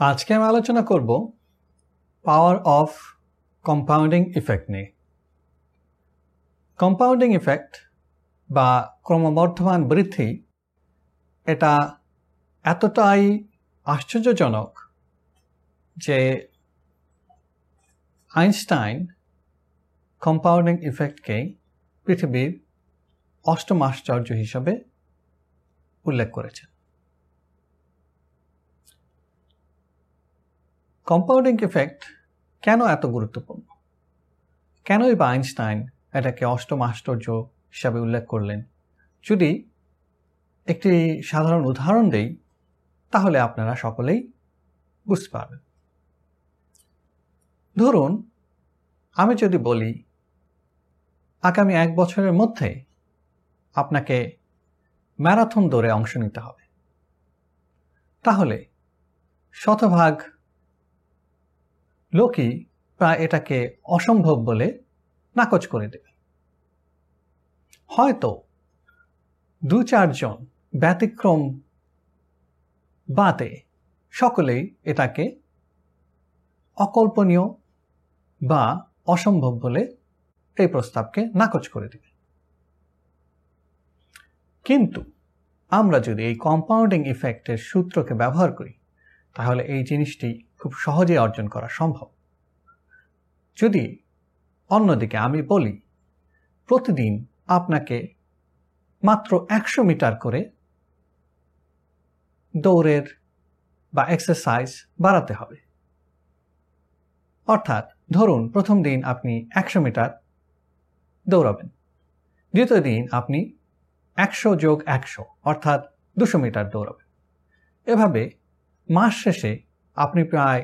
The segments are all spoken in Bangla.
আজকে আমি আলোচনা করব পাওয়ার অফ কম্পাউন্ডিং ইফেক্ট নিয়ে। কম্পাউন্ডিং ইফেক্ট বা ক্রমবর্ধমান বৃদ্ধি, এটা এতটাই আশ্চর্যজনক যে আইনস্টাইন কম্পাউন্ডিং ইফেক্টকে পৃথিবীর অষ্টম আশ্চর্য হিসাবে উল্লেখ করেছেন কম্পাউন্ডিং ইফেক্ট কেন এত গুরুত্বপূর্ণ? কেনই বা আইনস্টাইন এটাকে অষ্টম আশ্চর্য হিসাবে উল্লেখ করলেন? যদি একটি সাধারণ উদাহরণ দেই, তাহলে আপনারা সকলেই বুঝতে পারবেন। ধরুন, আমি যদি বলি, আগামী এক বছরের মধ্যে আপনাকে ম্যারাথন দৌড়ে অংশ নিতে হবে। তাহলে শতভাগ লোকই প্রায় এটাকে অসম্ভব বলে নাকচ করে দেবে। হয়তো দু চারজন ব্যতিক্রম বাদে সকলেই এটাকে অকল্পনীয় বা অসম্ভব বলে এই প্রস্তাবকে নাকচ করে দেবে। কিন্তু আমরা যদি এই কম্পাউন্ডিং ইফেক্টের সূত্রকে ব্যবহার করি, তাহলে এই জিনিসটি খুব সহজেই অর্জন করা সম্ভব। যদি অন্যদিকে আমি বলি, প্রতিদিন আপনাকে মাত্র একশো মিটার করে দৌড়ের বা এক্সারসাইজ বাড়াতে হবে। অর্থাৎ ধরুন, প্রথম দিন আপনি একশো মিটার দৌড়াবেন, দ্বিতীয় দিন আপনি একশো যোগ একশো, অর্থাৎ দুশো মিটার দৌড়াবেন। এভাবে মাস শেষে আপনি প্রায়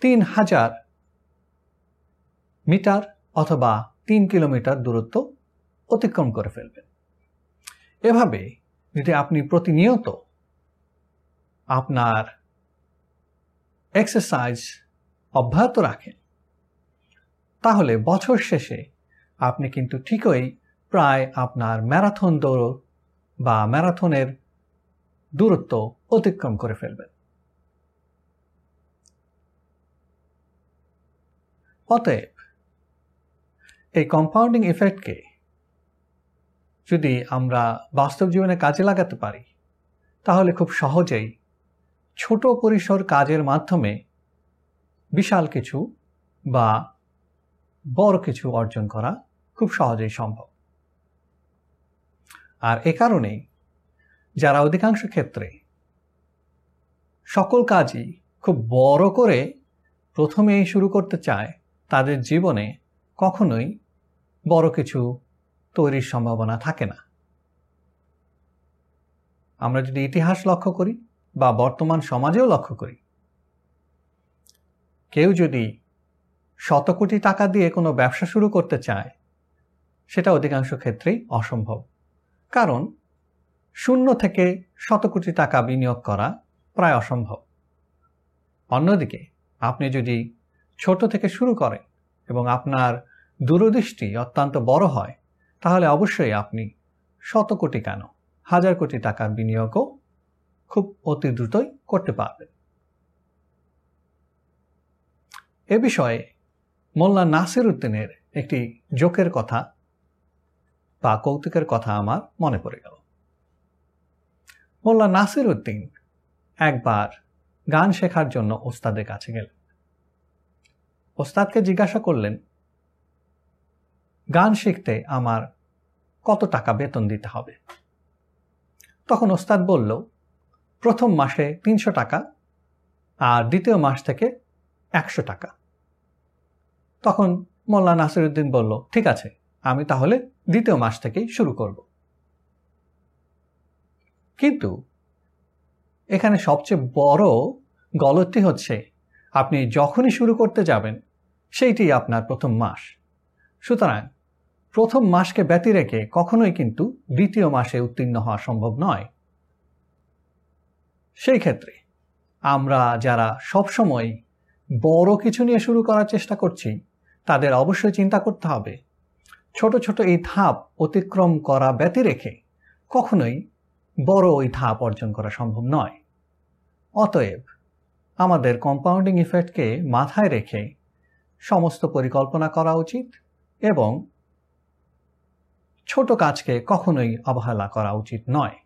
তিন হাজার মিটার অথবা তিন কিলোমিটার দূরত্ব অতিক্রম করে ফেলবেন। এভাবে যদি আপনি প্রতিনিয়ত আপনার এক্সারসাইজ অব্যাহত রাখেন, তাহলে বছর শেষে আপনি কিন্তু ঠিকই প্রায় আপনার ম্যারাথন দৌড় বা ম্যারাথনের দূরত্ব অতিক্রম করে ফেলবেন। অতএব, এই কম্পাউন্ডিং ইফেক্টকে যদি আমরা বাস্তব জীবনে কাজে লাগাতে পারি, তাহলে খুব সহজেই ছোট পরিসর কাজের মাধ্যমে বিশাল কিছু বা বড় কিছু অর্জন করা খুব সহজেই সম্ভব। আর এ কারণেই যারা অধিকাংশ ক্ষেত্রে সকল কাজই খুব বড় করে প্রথমেই শুরু করতে চায় তাদের জীবনে কখনোই বড় কিছু তৈরির সম্ভাবনা থাকে না। আমরা যদি ইতিহাস লক্ষ্য করি বা বর্তমান সমাজেও লক্ষ্য করি, কেউ যদি শত কোটি টাকা দিয়ে কোনো ব্যবসা শুরু করতে চায়, সেটা অধিকাংশ ক্ষেত্রেই অসম্ভব। কারণ শূন্য থেকে শত কোটি টাকা বিনিয়োগ করা প্রায় অসম্ভব। অন্যদিকে, আপনি যদি ছোট থেকে শুরু করেন এবং আপনার দূরদৃষ্টি অত্যন্ত বড় হয়, তাহলে অবশ্যই আপনি শত কোটি কেন? হাজার কোটি টাকার বিনিয়োগও খুব অতি দ্রুতই করতে পারবেন। এ বিষয়ে মোল্লা নাসির উদ্দিনের একটি জোকের কথা বা কৌতুকের কথা আমার মনে পড়ে গেল। মোল্লা নাসির উদ্দিন একবার গান শেখার জন্য ওস্তাদের কাছে গেলেন। ওস্তাদকে জিজ্ঞাসা করলেন, গান শিখতে আমার কত টাকা বেতন দিতে হবে? তখন ওস্তাদ বলল, প্রথম মাসে তিনশো টাকা আর দ্বিতীয় মাস থেকে একশো টাকা। তখন মোল্লা নাসিরুদ্দিন বলল, ঠিক আছে, আমি তাহলে দ্বিতীয় মাস থেকেই শুরু করব। কিন্তু এখানে সবচেয়ে বড় গলতটি হচ্ছে, আপনি যখনই শুরু করতে যাবেন সেইটি আপনার প্রথম মাস। সুতরাং প্রথম মাসকে ব্যতি রেখে কখনোই কিন্তু দ্বিতীয় মাসে উত্তীর্ণ হওয়া সম্ভব নয়। সেই ক্ষেত্রে আমরা যারা সবসময় বড় কিছু নিয়ে শুরু করার চেষ্টা করছি, তাদের অবশ্যই চিন্তা করতে হবে। ছোট ছোট এই ধাপ অতিক্রম করা ব্যতি রেখে কখনোই বড় ওই ধাপ অর্জন করা সম্ভব নয়। অতএব আমাদের কম্পাউন্ডিং ইফেক্টকে মাথায় রেখে সমস্ত পরিকল্পনা করা উচিত এবং ছোট কাজকে কখনোই অবহেলা করা উচিত নয়।